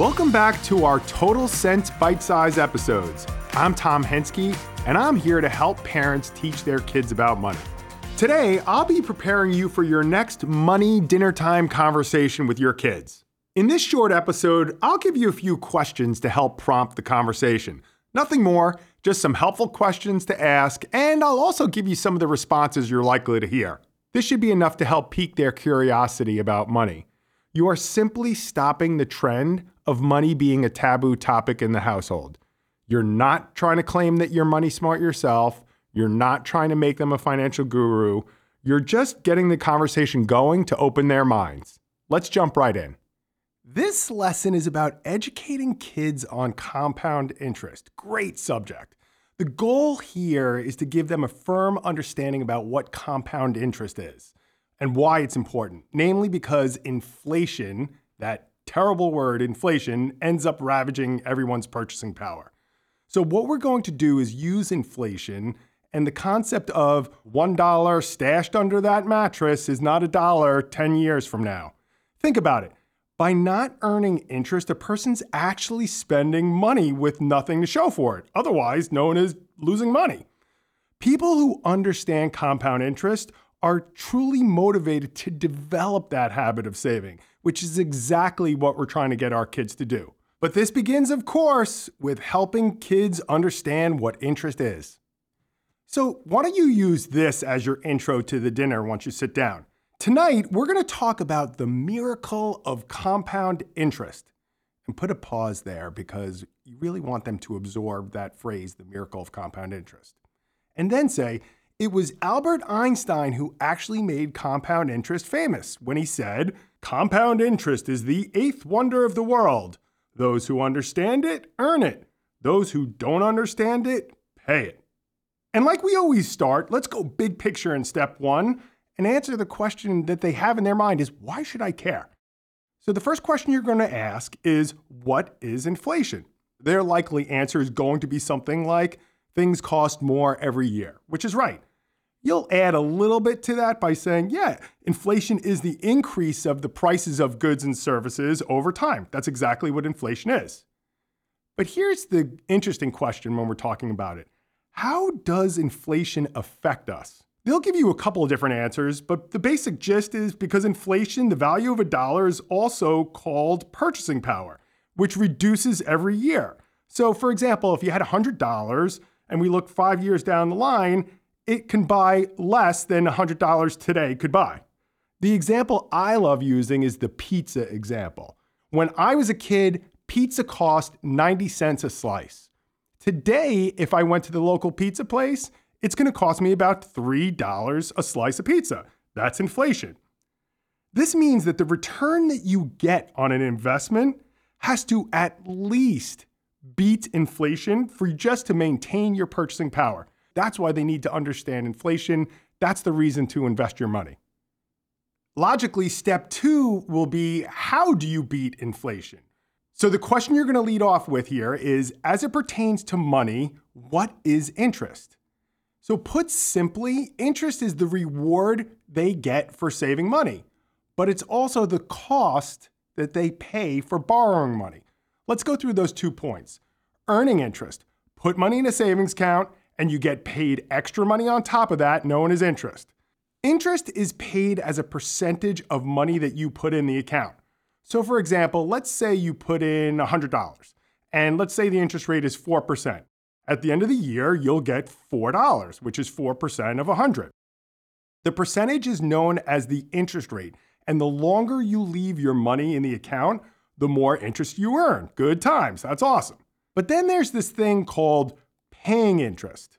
Welcome back to our Total Cents Bite Size episodes. I'm Tom Hensky, and I'm here to help parents teach their kids about money. Today, I'll be preparing you for your next money dinner time conversation with your kids. In this short episode, I'll give you a few questions to help prompt the conversation. Nothing more, just some helpful questions to ask, and I'll also give you some of the responses you're likely to hear. This should be enough to help pique their curiosity about money. You are simply stopping the trend of money being a taboo topic in the household. You're not trying to claim that you're money smart yourself. You're not trying to make them a financial guru. You're just getting the conversation going to open their minds. Let's jump right in. This lesson is about educating kids on compound interest. Great subject. The goal here is to give them a firm understanding about what compound interest is and why it's important, namely because inflation, that terrible word, inflation, ends up ravaging everyone's purchasing power. So, what we're going to do is use inflation and the concept of $1 stashed under that mattress is not a dollar 10 years from now. Think about it. By not earning interest, a person's actually spending money with nothing to show for it, otherwise known as losing money. People who understand compound interest are truly motivated to develop that habit of saving, which is exactly what we're trying to get our kids to do. But this begins, of course, with helping kids understand what interest is. So, why don't you use this as your intro to the dinner once you sit down? Tonight, we're going to talk about the miracle of compound interest. And put a pause there because you really want them to absorb that phrase, the miracle of compound interest. And then say, it was Albert Einstein who actually made compound interest famous when he said, Compound interest is the eighth wonder of the world. Those who understand it earn it. Those who don't understand it pay it. And like we always start, let's go big picture in step one and answer the question that they have in their mind is why should I care? So the first question you're going to ask is what is inflation? Their likely answer is going to be something like things cost more every year, which is right. You'll add a little bit to that by saying, yeah, inflation is the increase of the prices of goods and services over time. That's exactly what inflation is. But here's the interesting question when we're talking about it How does inflation affect us? They'll give you a couple of different answers, but the basic gist is because inflation, the value of a dollar is also called purchasing power, which reduces every year. So, for example, if you had $100 and we look five years down the line, it can buy less than $100 today could buy. The example I love using is the pizza example. When I was a kid, pizza cost 90 cents a slice. Today, if I went to the local pizza place, it's going to cost me about $3 a slice of pizza. That's inflation. This means that the return that you get on an investment has to at least beat inflation for you just to maintain your purchasing power. That's why they need to understand inflation. That's the reason to invest your money. Logically, step two will be how do you beat inflation? So, the question you're going to lead off with here is as it pertains to money, what is interest? So, put simply, interest is the reward they get for saving money, but it's also the cost that they pay for borrowing money. Let's go through those two points. Earning interest, put money in a savings account and you get paid extra money on top of that, known as interest. Interest is paid as a percentage of money that you put in the account. So, for example, let's say you put in $100 and let's say the interest rate is 4%. At the end of the year, you'll get $4, which is 4% of 100. The percentage is known as the interest rate, and the longer you leave your money in the account, the more interest you earn. Good times, that's awesome. But then there's this thing called paying interest.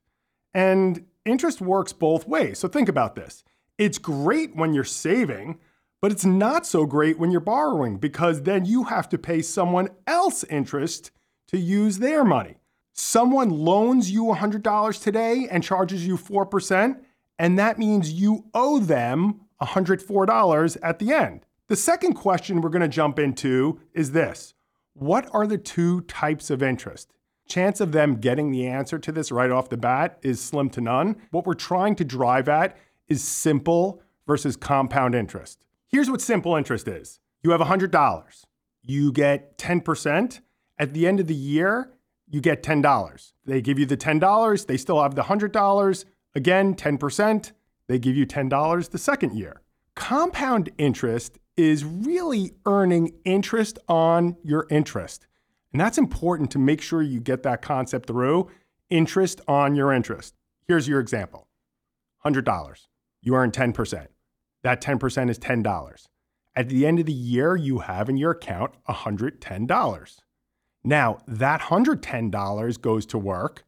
And interest works both ways. So think about this. It's great when you're saving, but it's not so great when you're borrowing because then you have to pay someone else interest to use their money. Someone loans you $100 today and charges you 4%, and that means you owe them $104 at the end. The second question we're going to jump into is this What are the two types of interest? Chance of them getting the answer to this right off the bat is slim to none. What we're trying to drive at is simple versus compound interest. Here's what simple interest is you have $100. you get 10%. At the end of the year, you get $10. They give you the $10, they still have the $100. Again, 10%, they give you $10 the second year. Compound interest is really earning interest on your interest. And that's important to make sure you get that concept through interest on your interest. Here's your example $100. You earn 10%. That 10% is $10. At the end of the year, you have in your account $110. Now, that $110 goes to work.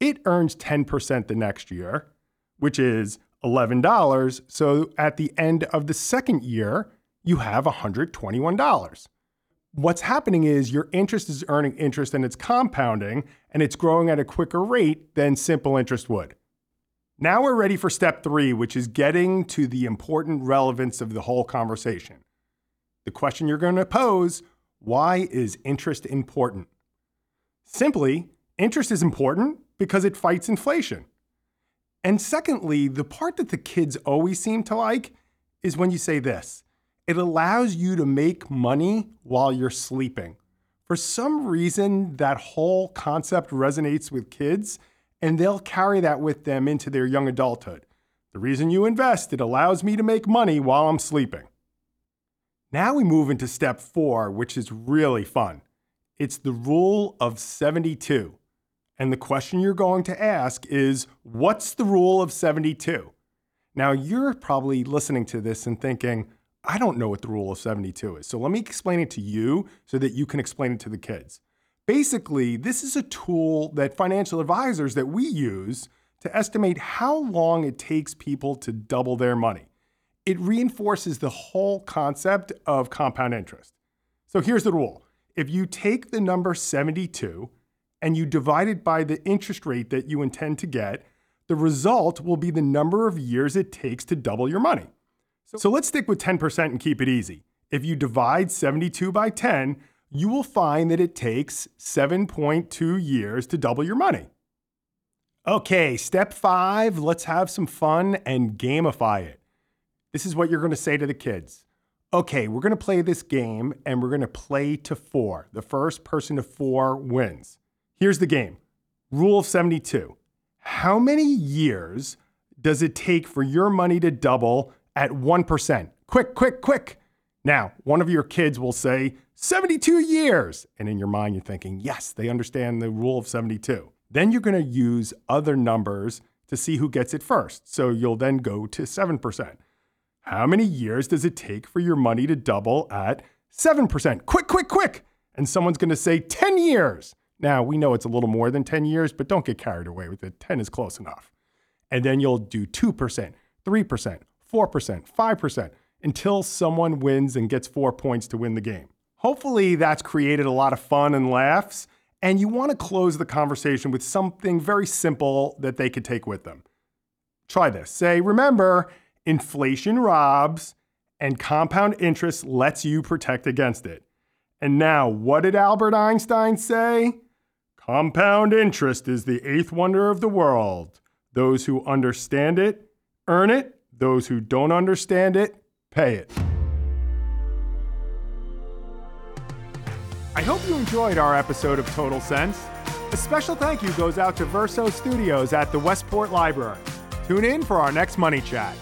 It earns 10% the next year, which is $11. So at the end of the second year, you have $121. What's happening is your interest is earning interest and it's compounding and it's growing at a quicker rate than simple interest would. Now we're ready for step three, which is getting to the important relevance of the whole conversation. The question you're going to pose why is interest important? Simply, interest is important because it fights inflation. And secondly, the part that the kids always seem to like is when you say this it allows you to make money while you're sleeping. For some reason, that whole concept resonates with kids and they'll carry that with them into their young adulthood. The reason you invest, it allows me to make money while I'm sleeping. Now we move into step four, which is really fun. It's the rule of 72. And the question you're going to ask is what's the rule of 72? Now, you're probably listening to this and thinking, I don't know what the rule of 72 is. So let me explain it to you so that you can explain it to the kids. Basically, this is a tool that financial advisors that we use to estimate how long it takes people to double their money. It reinforces the whole concept of compound interest. So here's the rule. If you take the number 72 and you divide it by the interest rate that you intend to get, the result will be the number of years it takes to double your money. So let's stick with 10% and keep it easy. If you divide 72 by 10, you will find that it takes 7.2 years to double your money. Okay, step five, let's have some fun and gamify it. This is what you're to say to the kids. Okay, we're to play this game and we're to play to four. The first person to four wins. Here's the game Rule of 72. How many years does it take for your money to double at 1%? Quick, quick, quick. Now, one of your kids will say, 72 years. And in your mind, you're thinking, yes, they understand the rule of 72. Then you're going to use other numbers to see who gets it first. So you'll then go to 7%. How many years does it take for your money to double at 7%? Quick, quick, quick. And someone's going to say 10 years. Now, we know it's a little more than 10 years, but don't get carried away with it. 10 is close enough. And then you'll do 2%, 3%, 4%, 5% until someone wins and gets four points to win the game. Hopefully, that's created a lot of fun and laughs, and you want to close the conversation with something very simple that they could take with them. Try this. Say, remember, inflation robs, and compound interest lets you protect against it. And now, what did Albert Einstein say? Compound interest is the eighth wonder of the world. Those who understand it earn it, those who don't understand it pay it. I hope you enjoyed our episode of Total Cents. A special thank you goes out to Verso Studios at the Westport Library. Tune in for our next Money Chat.